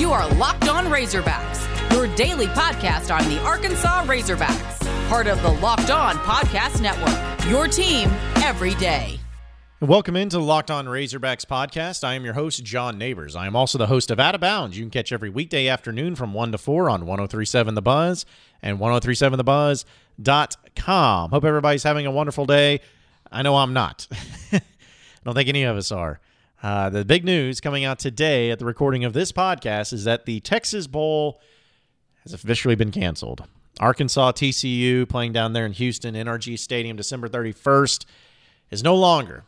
You are Locked On Razorbacks, your daily podcast on the Arkansas Razorbacks, part of the Locked On Podcast Network. Your team every day. Welcome into the Locked On Razorbacks podcast. I am your host, John Neighbors. I am also the host of Out of Bounds. You can catch every weekday afternoon from 1 to 4 on 1037 The Buzz and 1037thebuzz.com. Hope everybody's having a wonderful day. I know I'm not. I don't think any of us are. Uh, the big news coming out today at the recording of this podcast is that the Texas Bowl has officially been canceled. Arkansas TCU playing down there in Houston, NRG Stadium, December 31st, is no longer.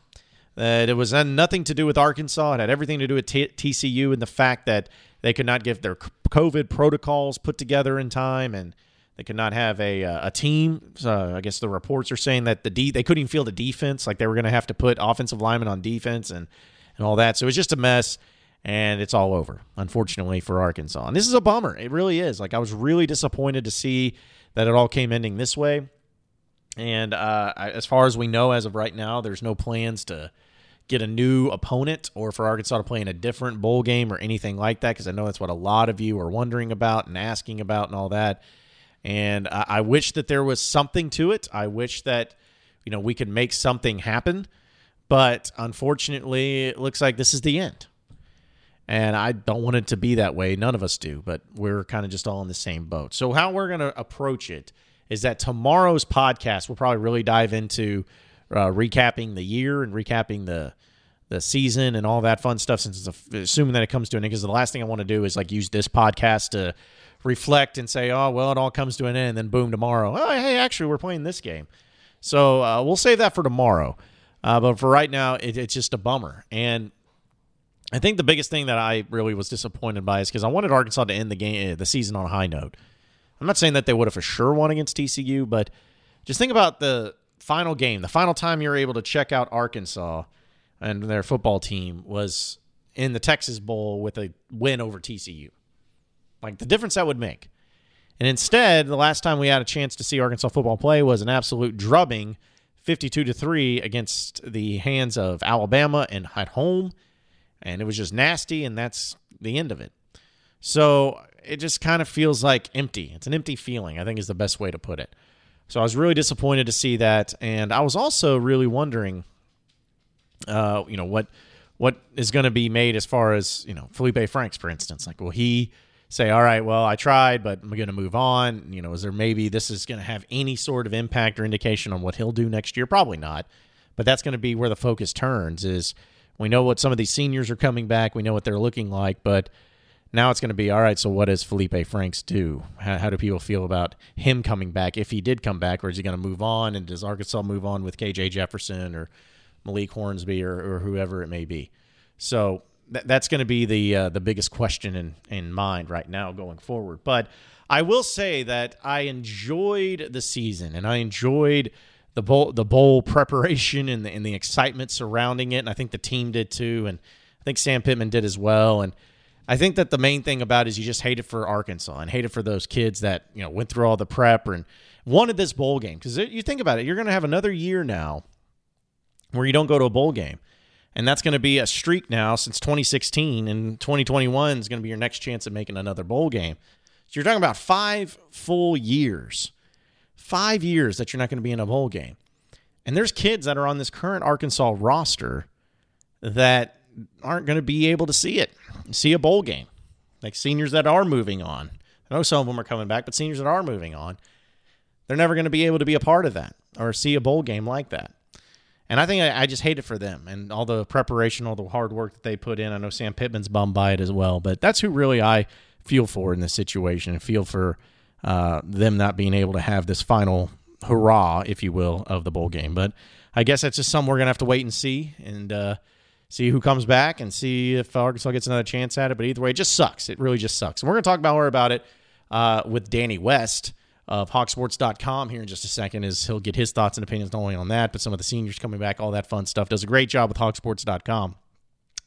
That it was nothing to do with Arkansas. It had everything to do with T- TCU and the fact that they could not get their COVID protocols put together in time and they could not have a uh, a team. Uh, I guess the reports are saying that the D they couldn't even feel the defense. Like they were going to have to put offensive linemen on defense and and all that. So it was just a mess, and it's all over, unfortunately, for Arkansas. And this is a bummer. It really is. Like, I was really disappointed to see that it all came ending this way. And uh, as far as we know, as of right now, there's no plans to get a new opponent or for Arkansas to play in a different bowl game or anything like that, because I know that's what a lot of you are wondering about and asking about and all that. And I wish that there was something to it. I wish that, you know, we could make something happen. But unfortunately, it looks like this is the end. And I don't want it to be that way. None of us do, but we're kind of just all in the same boat. So, how we're going to approach it is that tomorrow's podcast, we'll probably really dive into uh, recapping the year and recapping the the season and all that fun stuff since it's a, assuming that it comes to an end because the last thing i want to do is like use this podcast to reflect and say oh well it all comes to an end and then boom tomorrow oh hey actually we're playing this game so uh, we'll save that for tomorrow uh, but for right now, it, it's just a bummer. And I think the biggest thing that I really was disappointed by is because I wanted Arkansas to end the game, the season on a high note. I'm not saying that they would have for sure won against TCU, but just think about the final game, the final time you're able to check out Arkansas and their football team was in the Texas Bowl with a win over TCU. Like the difference that would make. And instead, the last time we had a chance to see Arkansas football play was an absolute drubbing 52 to 3 against the hands of Alabama and at home. And it was just nasty, and that's the end of it. So it just kind of feels like empty. It's an empty feeling, I think is the best way to put it. So I was really disappointed to see that. And I was also really wondering, uh, you know, what what is going to be made as far as, you know, Felipe Franks, for instance. Like, will he say, all right, well, I tried, but I'm going to move on? You know, is there maybe this is going to have any sort of impact or indication on what he'll do next year? Probably not. But that's going to be where the focus turns is we know what some of these seniors are coming back. We know what they're looking like, but now it's going to be all right. So what does Felipe Franks do? How, how, do people feel about him coming back if he did come back, or is he going to move on? And does Arkansas move on with KJ Jefferson or Malik Hornsby or, or whoever it may be? So th- that's going to be the uh, the biggest question in in mind right now going forward. But I will say that I enjoyed the season and I enjoyed the bowl the bowl preparation and the, and the excitement surrounding it. And I think the team did too, and I think Sam Pittman did as well. And I think that the main thing about is you just hate it for Arkansas and hate it for those kids that you know went through all the prep and wanted this bowl game because you think about it, you're going to have another year now where you don't go to a bowl game and that's going to be a streak now since 2016 and 2021 is going to be your next chance at making another bowl game. So you're talking about five full years five years that you're not going to be in a bowl game. And there's kids that are on this current arkansas roster that aren't going to be able to see it see a bowl game. Like seniors that are moving on. I know some of them are coming back but seniors that are moving on they're never going to be able to be a part of that or see a bowl game like that and I think I, I, just hate it for them and all the preparation, all the hard work that they put in. I know Sam Pittman's bummed by it as well, but that's who really I feel for in this situation and feel for uh, them not being able to have this final hurrah, if you will, of the bowl game. But I guess that's just something we're going to have to wait and see and uh, see who comes back and see if Arkansas gets another chance at it. But either way, it just sucks. It really just sucks. And we're going to talk more about it uh, with Danny West of hogsports.com here in just a second as he'll get his thoughts and opinions not only on that, but some of the seniors coming back, all that fun stuff. Does a great job with hogsports.com.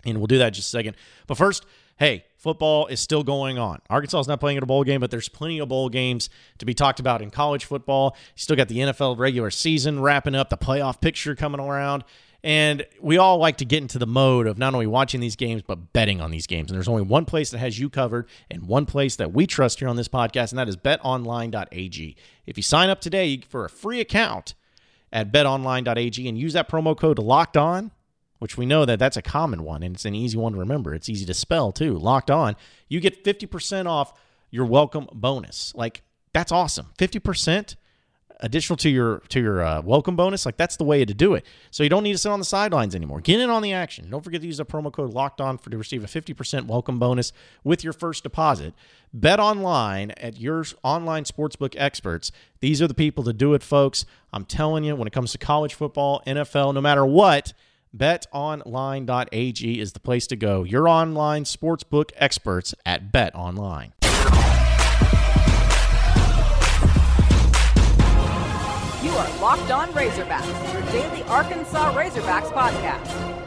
And we'll do that just a second. But first, hey, football is still going on. Arkansas is not playing at a bowl game, but there's plenty of bowl games to be talked about in college football. You still got the NFL regular season wrapping up, the playoff picture coming around. And we all like to get into the mode of not only watching these games, but betting on these games. And there's only one place that has you covered and one place that we trust here on this podcast, and that is betonline.ag. If you sign up today for a free account at betonline.ag and use that promo code locked on, which we know that that's a common one and it's an easy one to remember. It's easy to spell too. Locked on, you get 50% off your welcome bonus. Like, that's awesome. 50% additional to your to your uh, welcome bonus like that's the way to do it. So you don't need to sit on the sidelines anymore. Get in on the action. Don't forget to use the promo code locked on for to receive a 50% welcome bonus with your first deposit. Bet online at your online sportsbook experts. These are the people to do it folks. I'm telling you when it comes to college football nfl no matter what betonline.ag is the place to go. Your online sportsbook experts at betonline are Locked On Razorbacks, your daily Arkansas Razorbacks podcast.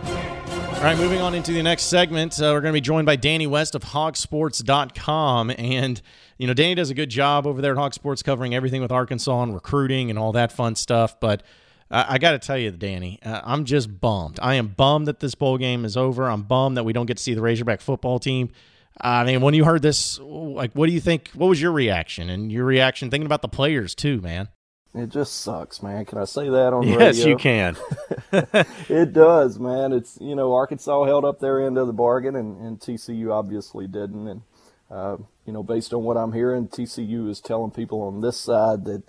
All right, moving on into the next segment, uh, we're going to be joined by Danny West of hogsports.com. And, you know, Danny does a good job over there at Hog covering everything with Arkansas and recruiting and all that fun stuff. But I got to tell you, Danny, uh, I'm just bummed. I am bummed that this bowl game is over. I'm bummed that we don't get to see the Razorback football team. I mean, when you heard this, like, what do you think? What was your reaction? And your reaction thinking about the players, too, man? It just sucks, man. Can I say that on yes, radio? Yes, you can. it does, man. It's you know Arkansas held up their end of the bargain, and, and TCU obviously didn't. And uh, you know, based on what I'm hearing, TCU is telling people on this side that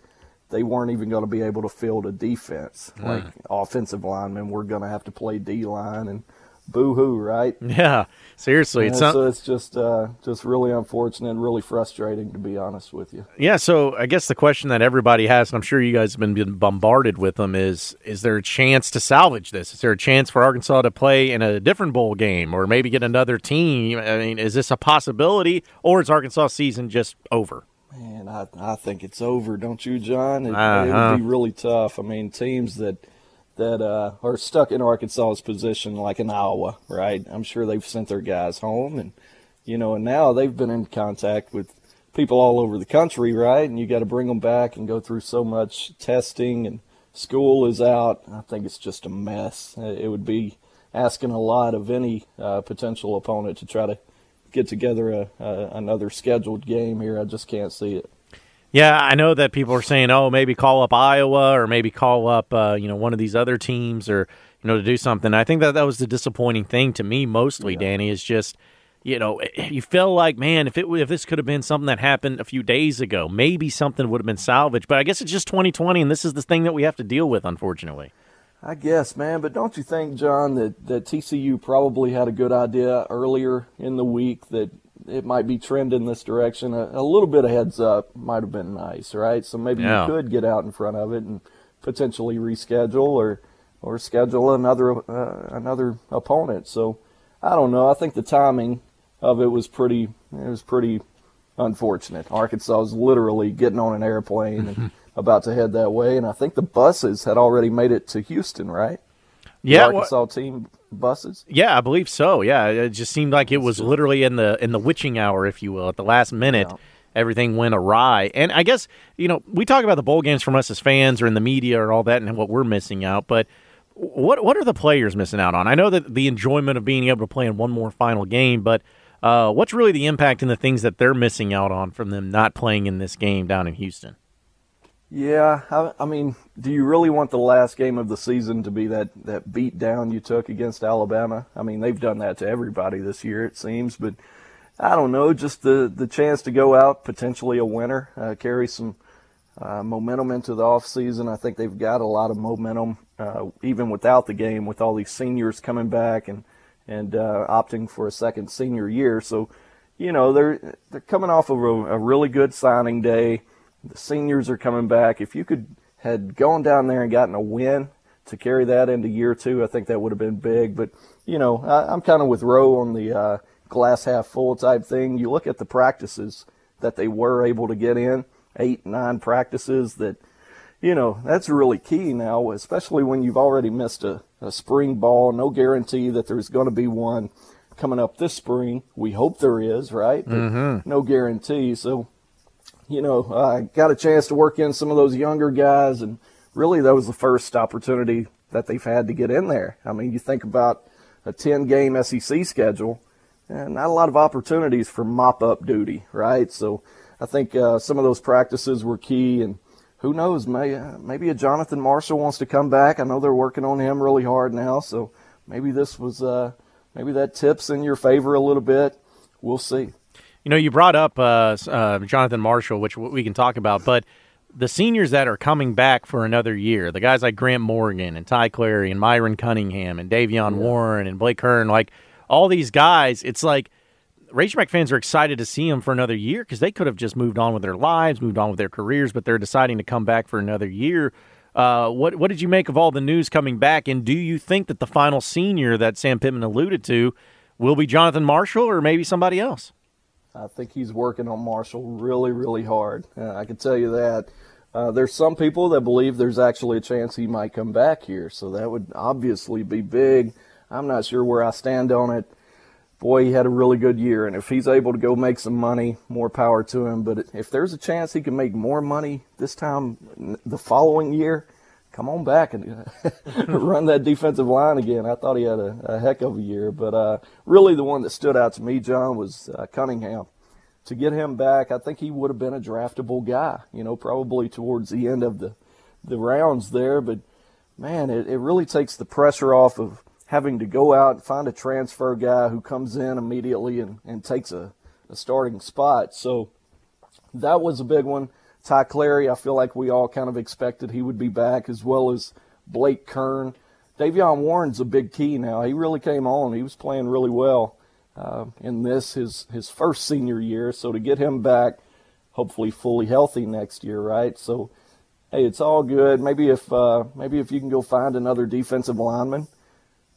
they weren't even going to be able to field a defense. Mm. Like offensive linemen, we're going to have to play D line, and boo hoo, right? Yeah, seriously. it's so it's just uh, just really unfortunate and really frustrating, to be honest with you. Yeah, so I guess the question that everybody has, and I'm sure you guys have been bombarded with them, is is there a chance to salvage this? Is there a chance for Arkansas to play in a different bowl game or maybe get another team? I mean, is this a possibility, or is Arkansas season just over? Man, I, I think it's over, don't you, John? It, uh-huh. it would be really tough. I mean, teams that – that uh, are stuck in Arkansas's position, like in Iowa, right? I'm sure they've sent their guys home, and you know, and now they've been in contact with people all over the country, right? And you got to bring them back and go through so much testing, and school is out. I think it's just a mess. It would be asking a lot of any uh, potential opponent to try to get together a, a, another scheduled game here. I just can't see it. Yeah, I know that people are saying, "Oh, maybe call up Iowa or maybe call up, uh, you know, one of these other teams or you know to do something." I think that that was the disappointing thing to me mostly, yeah. Danny, is just you know you feel like man if it if this could have been something that happened a few days ago, maybe something would have been salvaged. But I guess it's just 2020, and this is the thing that we have to deal with, unfortunately. I guess, man, but don't you think, John, that, that TCU probably had a good idea earlier in the week that it might be trending this direction. A, a, little bit of heads up might have been nice, right? So maybe yeah. you could get out in front of it and potentially reschedule or or schedule another uh, another opponent. So I don't know. I think the timing of it was pretty it was pretty unfortunate. Arkansas was literally getting on an airplane and about to head that way, and I think the buses had already made it to Houston, right? The yeah, Arkansas well, team buses. Yeah, I believe so. Yeah, it just seemed like it was literally in the in the witching hour, if you will, at the last minute. Yeah. Everything went awry, and I guess you know we talk about the bowl games from us as fans or in the media or all that, and what we're missing out. But what what are the players missing out on? I know that the enjoyment of being able to play in one more final game, but uh, what's really the impact and the things that they're missing out on from them not playing in this game down in Houston? Yeah, I, I, mean, do you really want the last game of the season to be that that beat down you took against Alabama? I mean, they've done that to everybody this year, it seems, but I don't know, just the the chance to go out potentially a winner, uh, carry some uh, momentum into the off season. I think they've got a lot of momentum uh, even without the game, with all these seniors coming back and and uh, opting for a second senior year. So, you know, they're they're coming off of a, a really good signing day the seniors are coming back. If you could had gone down there and gotten a win to carry that into year two, I think that would have been big. But you know, I, am kind of with Rowe on the uh, glass half full type thing. You look at the practices that they were able to get in, eight, nine practices that, you know, that's really key now, especially when you've already missed a, a spring ball. No guarantee that there's going to be one coming up this spring. We hope there is, right? Mm-hmm. No guarantee. So you know, I got a chance to work in some of those younger guys, and really that was the first opportunity that they've had to get in there. I mean, you think about a 10 game SEC schedule, and not a lot of opportunities for mop up duty, right? So I think uh, some of those practices were key, and who knows, may, maybe a Jonathan Marshall wants to come back. I know they're working on him really hard now, so maybe this was uh, maybe that tips in your favor a little bit. We'll see. You know, you brought up uh, uh, Jonathan Marshall, which we can talk about, but the seniors that are coming back for another year, the guys like Grant Morgan and Ty Clary and Myron Cunningham and De'Vion yeah. Warren and Blake Kern, like all these guys, it's like Razorback fans are excited to see them for another year because they could have just moved on with their lives, moved on with their careers, but they're deciding to come back for another year. Uh, what what did you make of all the news coming back? And do you think that the final senior that Sam Pittman alluded to will be Jonathan Marshall or maybe somebody else? I think he's working on Marshall really, really hard. Uh, I can tell you that. Uh, there's some people that believe there's actually a chance he might come back here, so that would obviously be big. I'm not sure where I stand on it. Boy, he had a really good year, and if he's able to go make some money, more power to him. But if there's a chance he can make more money this time, the following year, come on back and run that defensive line again. I thought he had a, a heck of a year, but uh, really the one that stood out to me, John, was uh, Cunningham. To get him back, I think he would have been a draftable guy. You know, probably towards the end of the the rounds there, but man, it, it really takes the pressure off of having to go out and find a transfer guy who comes in immediately and, and takes a, a starting spot. So that was a big one. Ty Clary, I feel like we all kind of expected he would be back, as well as Blake Kern. De'Vion Warren's a big key now. He really came on. He was playing really well uh, in this, his, his first senior year. So to get him back, hopefully fully healthy next year, right? So, hey, it's all good. Maybe if, uh, maybe if you can go find another defensive lineman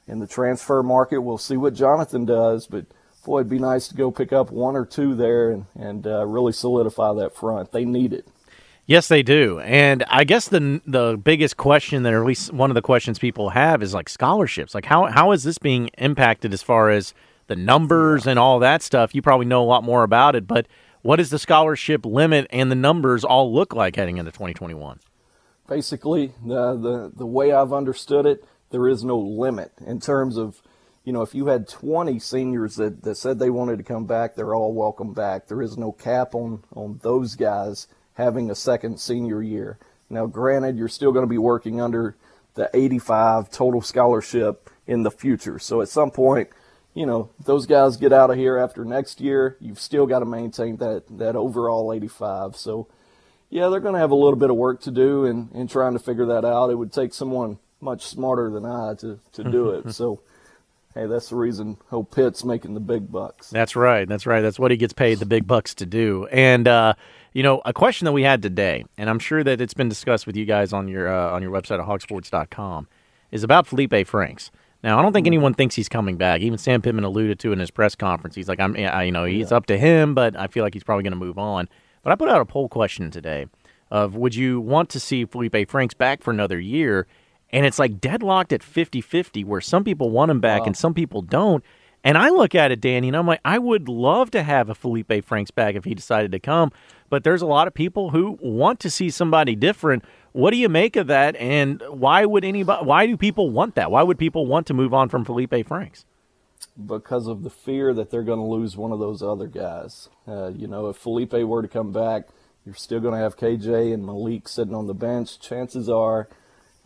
in the transfer market, we'll see what Jonathan does. But boy, it'd be nice to go pick up one or two there and, and uh, really solidify that front. They need it. Yes, they do. And I guess the the biggest question that, or at least one of the questions people have, is like scholarships. Like how how is this being impacted as far as the numbers and all that stuff? You probably know a lot more about it, but what does the scholarship limit and the numbers all look like heading into 2021? Basically, the the the way I've understood it, there is no limit in terms of you know, if you had 20 seniors that, that said they wanted to come back, they're all welcome back. There is no cap on, on those guys having a second senior year. Now, granted, you're still going to be working under the 85 total scholarship in the future. So at some point, you know, those guys get out of here after next year, you've still got to maintain that, that overall 85. So, yeah, they're going to have a little bit of work to do in, in trying to figure that out. It would take someone much smarter than I to, to do it. So, hey, that's the reason Hope Pitt's making the big bucks. That's right. That's right. That's what he gets paid the big bucks to do. And, uh, you know, a question that we had today, and I'm sure that it's been discussed with you guys on your uh, on your website at hogsports.com, is about Felipe Franks. Now, I don't think anyone thinks he's coming back. Even Sam Pittman alluded to in his press conference. He's like, I'm, I, you know, he's yeah. up to him, but I feel like he's probably going to move on. But I put out a poll question today of would you want to see Felipe Franks back for another year? And it's like deadlocked at 50-50 where some people want him back wow. and some people don't. And I look at it, Danny, and I'm like, I would love to have a Felipe Franks back if he decided to come, but there's a lot of people who want to see somebody different. What do you make of that? And why would anybody? Why do people want that? Why would people want to move on from Felipe Franks? Because of the fear that they're going to lose one of those other guys. Uh, you know, if Felipe were to come back, you're still going to have KJ and Malik sitting on the bench. Chances are,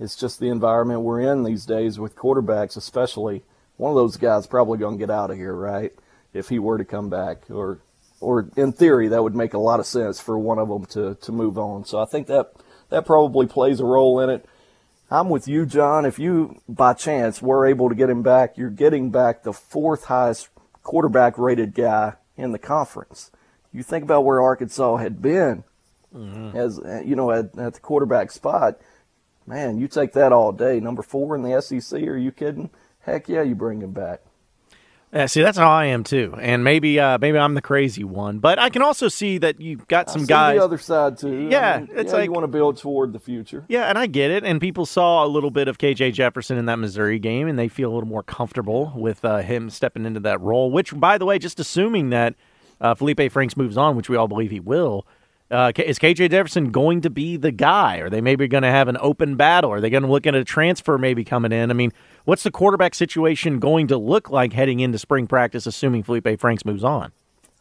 it's just the environment we're in these days with quarterbacks, especially one of those guys probably going to get out of here, right? If he were to come back, or or in theory, that would make a lot of sense for one of them to to move on. So I think that that probably plays a role in it. I'm with you, John. If you by chance were able to get him back, you're getting back the fourth highest quarterback rated guy in the conference. You think about where Arkansas had been mm-hmm. as you know at, at the quarterback spot. Man, you take that all day. Number four in the SEC. Are you kidding? Heck yeah, you bring him back. Yeah, see, that's how I am too, and maybe uh, maybe I'm the crazy one, but I can also see that you've got some guys. The other side too. Yeah, I mean, it's yeah, like you want to build toward the future. Yeah, and I get it. And people saw a little bit of KJ Jefferson in that Missouri game, and they feel a little more comfortable with uh, him stepping into that role. Which, by the way, just assuming that uh, Felipe Franks moves on, which we all believe he will, Uh, is KJ Jefferson going to be the guy? Are they maybe going to have an open battle? Are they going to look at a transfer maybe coming in? I mean, what's the quarterback situation going to look like heading into spring practice, assuming Felipe Franks moves on?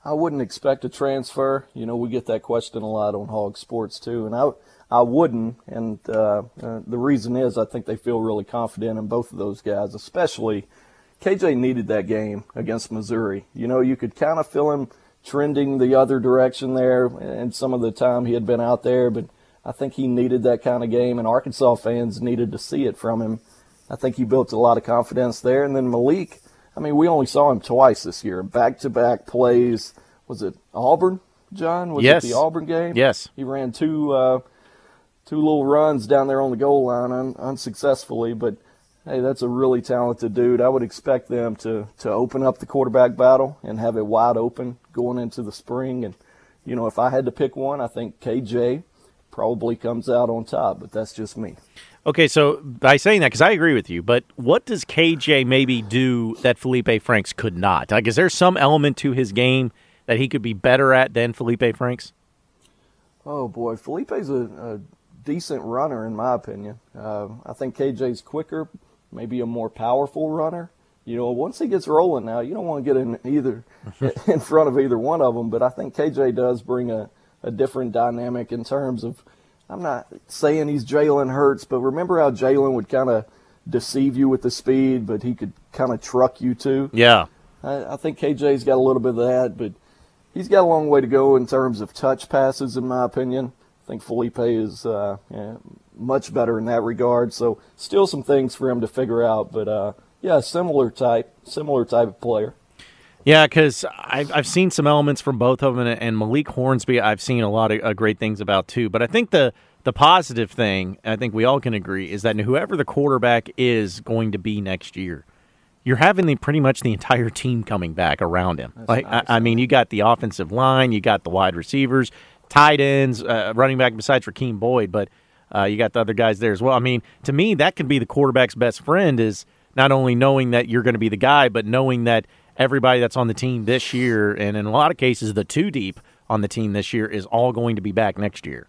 I wouldn't expect a transfer. You know, we get that question a lot on Hog Sports too, and I I wouldn't. And uh, uh, the reason is I think they feel really confident in both of those guys, especially KJ needed that game against Missouri. You know, you could kind of feel him trending the other direction there, and some of the time he had been out there, but I think he needed that kind of game, and Arkansas fans needed to see it from him. I think he built a lot of confidence there. And then Malik, I mean, we only saw him twice this year, back to back plays. Was it Auburn, John? Was yes. it the Auburn game? Yes. He ran two uh, two little runs down there on the goal line un- unsuccessfully, but hey, that's a really talented dude. I would expect them to to open up the quarterback battle and have it wide open going into the spring. And you know, if I had to pick one, I think KJ probably comes out on top. But that's just me. Okay, so by saying that, because I agree with you, but what does KJ maybe do that Felipe Franks could not? Like, is there some element to his game that he could be better at than Felipe Franks? Oh boy, Felipe's a, a decent runner in my opinion. Uh, I think KJ's quicker, maybe a more powerful runner. You know, once he gets rolling now, you don't want to get in either in front of either one of them. But I think KJ does bring a, a different dynamic in terms of. I'm not saying he's Jalen Hurts, but remember how Jalen would kind of deceive you with the speed, but he could kind of truck you too. Yeah, I, I think KJ's got a little bit of that, but he's got a long way to go in terms of touch passes, in my opinion. I think Felipe is uh, yeah, much better in that regard. So still some things for him to figure out, but uh, yeah, similar type, similar type of player. Yeah, because I've, I've seen some elements from both of them, and, and Malik Hornsby, I've seen a lot of uh, great things about too. But I think the the positive thing, I think we all can agree, is that whoever the quarterback is going to be next year, you're having the, pretty much the entire team coming back around him. That's like nice. I, I, mean, you got the offensive line, you got the wide receivers, tight ends, uh, running back besides Rakeem Boyd, but uh, you got the other guys there as well. I mean, to me, that could be the quarterback's best friend is not only knowing that you're going to be the guy, but knowing that everybody that's on the team this year, and in a lot of cases, the two deep on the team this year, is all going to be back next year.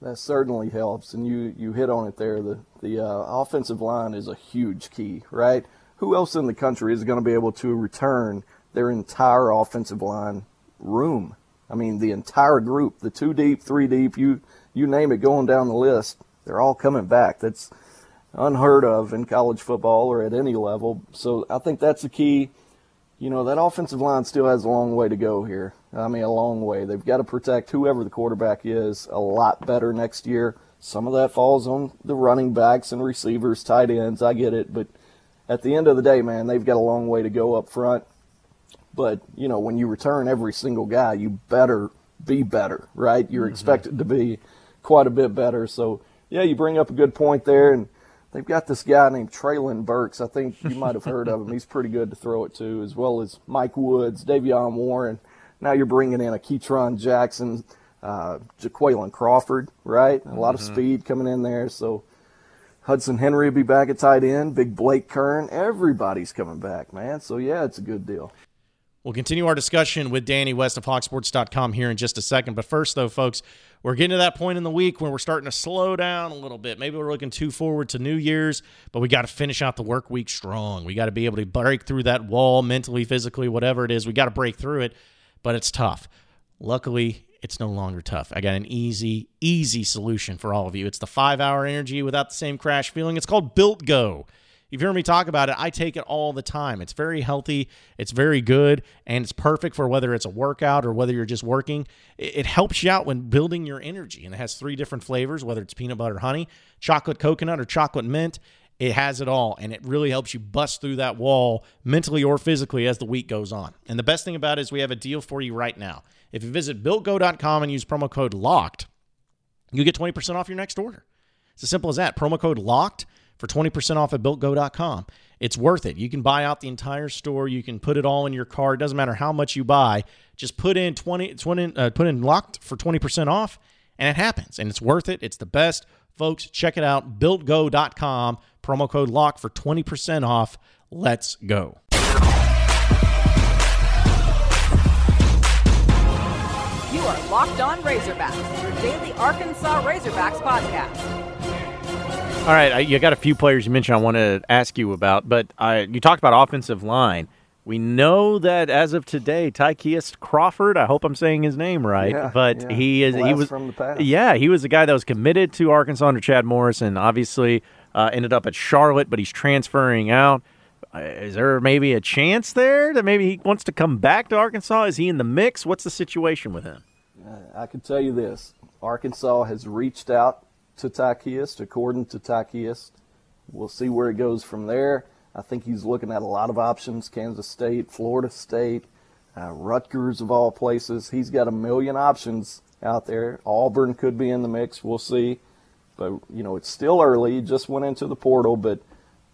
That certainly helps, and you you hit on it there. The the uh, offensive line is a huge key, right? Who else in the country is going to be able to return their entire offensive line room? I mean, the entire group, the two deep, three deep, you you name it, going down the list, they're all coming back. That's unheard of in college football or at any level. So I think that's the key. You know, that offensive line still has a long way to go here. I mean, a long way. They've got to protect whoever the quarterback is a lot better next year. Some of that falls on the running backs and receivers, tight ends. I get it. But at the end of the day, man, they've got a long way to go up front. But, you know, when you return every single guy, you better be better, right? You're mm-hmm. expected to be quite a bit better. So, yeah, you bring up a good point there. And they've got this guy named Treylon Burks. I think you might have heard of him. He's pretty good to throw it to, as well as Mike Woods, De'Vion Warren. Now you're bringing in a Ketron Jackson, uh, Jaquayln Crawford, right? A lot of Mm-hmm. speed coming in there. So Hudson Henry will be back at tight end. Big Blake Kern. Everybody's coming back, man. So yeah, it's a good deal. We'll continue our discussion with Danny West of HogSports.com here in just a second. But first, though, folks, we're getting to that point in the week where we're starting to slow down a little bit. Maybe we're looking too forward to New Year's, but we got to finish out the work week strong. We got to be able to break through that wall mentally, physically, whatever it is. We got to break through it, but it's tough. Luckily, it's no longer tough. I got an easy, easy solution for all of you. It's the five hour energy without the same crash feeling. It's called Built Go. You've heard me talk about it. I take it all the time. It's very healthy, it's very good, and it's perfect for whether it's a workout or whether you're just working. It it helps you out when building your energy. And it has three different flavors, whether it's peanut butter honey, chocolate coconut, or chocolate mint. It has it all, and it really helps you bust through that wall mentally or physically as the week goes on. And the best thing about it is we have a deal for you right now. If you visit builtgo.com and use promo code LOCKED, you get 20% off your next order. It's as simple as that. Promo code LOCKED for 20% off at builtgo.com. It's worth it. You can buy out the entire store. You can put it all in your car. It Doesn't matter how much you buy. Just put in 20, 20 uh, put in locked for 20% off and it happens. And it's worth it. It's the best. Folks, check it out. builtgo.com. Promo code LOCK for 20% off. Let's go. You are Locked On Razorbacks, your daily Arkansas Razorbacks podcast. All right, I, you got a few players you mentioned I want to ask you about, but I, you talked about offensive line. We know that as of today, Tykeus Crawford. I hope I'm saying his name right, Yeah, but yeah. he is he was from the past. yeah he was the guy that was committed to Arkansas under Chad Morris, and obviously uh, ended up at Charlotte, but he's transferring out. Uh, is there maybe a chance there that maybe he wants to come back to Arkansas? Is he in the mix? What's the situation with him? I can tell you this: Arkansas has reached out to Tykeist, according to Tykeist. We'll see where it goes from there. I think he's looking at a lot of options: Kansas State, Florida State, uh, Rutgers, of all places. He's got a million options out there. Auburn could be in the mix. We'll see, but you know it's still early. He just went into the portal, but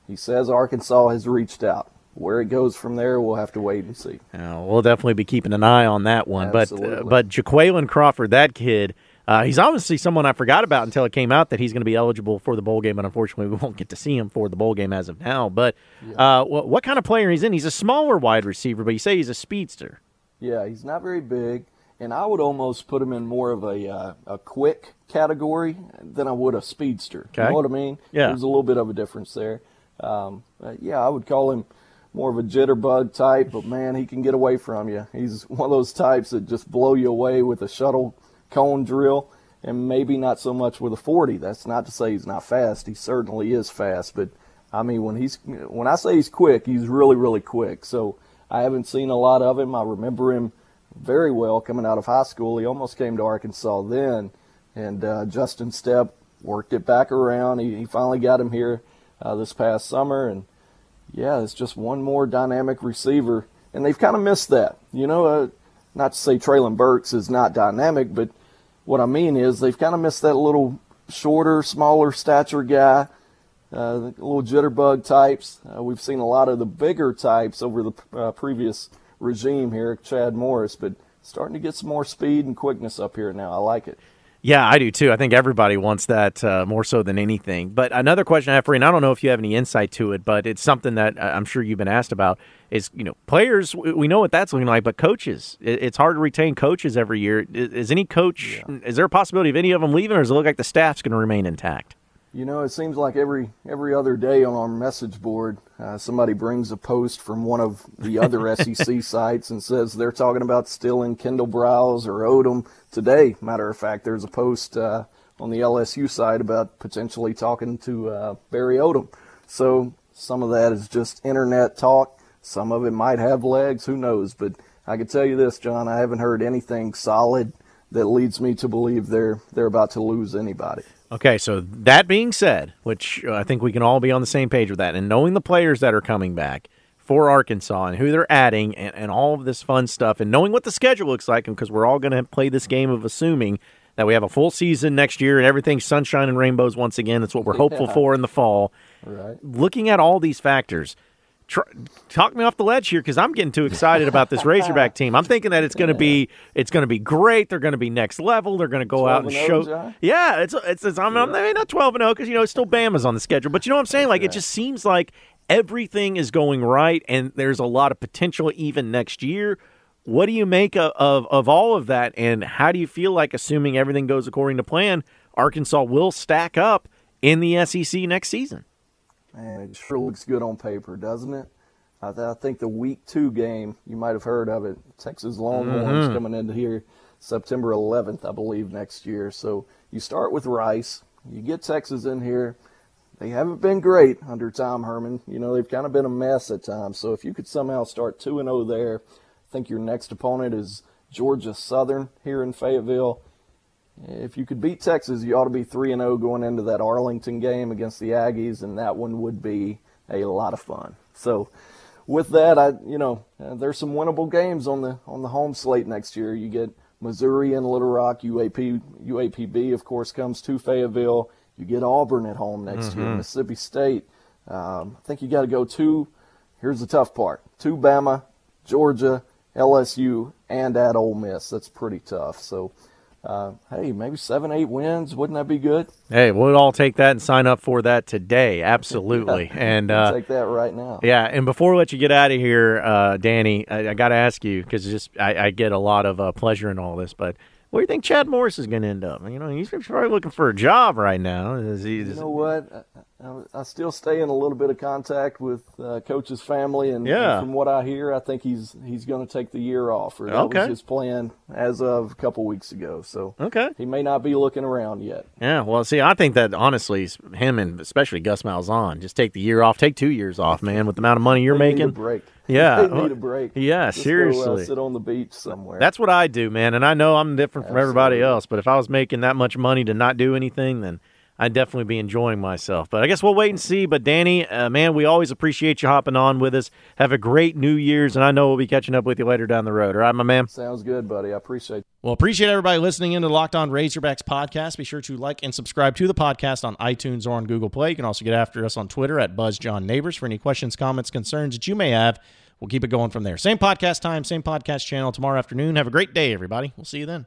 he says Arkansas has reached out. Where it goes from there, we'll have to wait and see. Uh, we'll definitely be keeping an eye on that one. But uh, but Jaquayln Crawford, that kid, uh, he's obviously someone I forgot about until it came out that he's going to be eligible for the bowl game. And unfortunately, we won't get to see him for the bowl game as of now. But uh, what, what kind of player he's in? He's a smaller wide receiver, but you say he's a speedster. Yeah, he's not very big, and I would almost put him in more of a uh, a quick category than I would a speedster. Okay. You know what I mean? Yeah. There's a little bit of a difference there. Um, yeah, I would call him more of a jitterbug type, but man, he can get away from you. He's one of those types that just blow you away with a shuttle cone drill, and maybe not so much with a 40. That's not to say he's not fast. He certainly is fast, but I mean, when he's when I say he's quick, he's really really quick. So I haven't seen a lot of him. I remember him very well coming out of high school. He almost came to Arkansas then, and uh, Justin Stepp worked it back around. He, he finally got him here uh, this past summer, and yeah, it's just one more dynamic receiver, and they've kind of missed that. You know, uh, not to say Treylon Burks is not dynamic, but what I mean is they've kind of missed that little shorter, smaller stature guy, uh, little jitterbug types. Uh, we've seen a lot of the bigger types over the uh, previous regime here, Chad Morris, but starting to get some more speed and quickness up here now. I like it. Yeah, I do too. I think everybody wants that uh, more so than anything. But another question I have for you, and I don't know if you have any insight to it, but it's something that I- I'm sure you've been asked about. Is you know players, we know what that's looking like, but coaches, it's hard to retain coaches every year. Is, is any coach? Is there a possibility of any of them leaving, or does it look like the staff's going to remain intact? You know, it seems like every every other day on our message board, uh, somebody brings a post from one of the other SEC sites and says they're talking about stealing Kendal Briles or Odom today. Matter of fact, there's a post uh, on the LSU side about potentially talking to uh, Barry Odom. So some of that is just internet talk. Some of it might have legs. Who knows? But I can tell you this, John. I haven't heard anything solid that leads me to believe they're they're about to lose anybody. Okay, so that being said, which uh, I think we can all be on the same page with that, and knowing the players that are coming back for Arkansas and who they're adding and, and all of this fun stuff, and knowing what the schedule looks like, because we're all going to play this game of assuming that we have a full season next year and everything's sunshine and rainbows once again. That's what we're hopeful Yeah. for in the fall. Right. Looking at all these factors, tr- talk me off the ledge here because I'm getting too excited about this Razorback team. I'm thinking that it's going to be it's going to be great. They're going to be next level. They're going to go out and and show. 0, John? Yeah, it's it's, it's I'm, I'm maybe not 12 and 0 because you know it's still Bama's on the schedule, but you know what I'm saying? Like it just seems like everything is going right, and there's a lot of potential even next year. What do you make of, of of all of that, and how do you feel like, assuming everything goes according to plan, Arkansas will stack up in the SEC next season? Man, it sure looks good on paper, doesn't it? I, th- I think the week two game, you might have heard of it. Texas Longhorns mm-hmm. coming into here September 11th, I believe, next year. So you start with Rice. You get Texas in here. They haven't been great under Tom Herman. You know, they've kind of been a mess at times. So if you could somehow start 2 and 0 there, I think your next opponent is Georgia Southern here in Fayetteville. If you could beat Texas, you ought to be 3 and 0 going into that Arlington game against the Aggies and that one would be a lot of fun. So with that, I you know, uh, there's some winnable games on the on the home slate next year. You get Missouri and Little Rock, UAP UAPB of course comes to Fayetteville. You get Auburn at home next year, Mississippi State. Um, I think you got to go to. Here's the tough part: to Bama, Georgia, LSU, and at Ole Miss. That's pretty tough. So, uh, hey, maybe seven, eight wins. Wouldn't that be good? Hey, we'll all take that and sign up for that today. Absolutely. and uh, Take that right now. yeah, and before we let you get out of here, uh, Danny, I, I got to ask you because just I, I get a lot of uh, pleasure in all this. But Where do you think Chad Morris is going to end up? You know, he's probably looking for a job right now. Is he, You know what? I, still stay in a little bit of contact with uh, Coach's family, and, and from what I hear, I think he's he's going to take the year off. Or that Okay. was his plan as of a couple weeks ago. So okay. he may not be looking around yet. Yeah, well, see, I think that honestly, him and especially Gus Malzahn, just take the year off, take two years off, man, with the amount of money you're They making. break. Yeah. they need a break. Yeah, Just Go, seriously. uh, sit on the beach somewhere. That's what I do, man. And I know I'm different from everybody else, but if I was making that much money to not do anything, then I'd definitely be enjoying myself. But I guess we'll wait and see. But Danny, uh, man, we always appreciate you hopping on with us. Have a great New Year's, and I know we'll be catching up with you later down the road. All right, my man? Sounds good, buddy. I appreciate. Well, appreciate everybody listening into the Locked On Razorbacks podcast. Be sure to like and subscribe to the podcast on iTunes or on Google Play. You can also get after us on Twitter at BuzzJohnNeighbors for any questions, comments, concerns that you may have. We'll keep it going from there. Same podcast time, same podcast channel tomorrow afternoon. Have a great day, everybody. We'll see you then.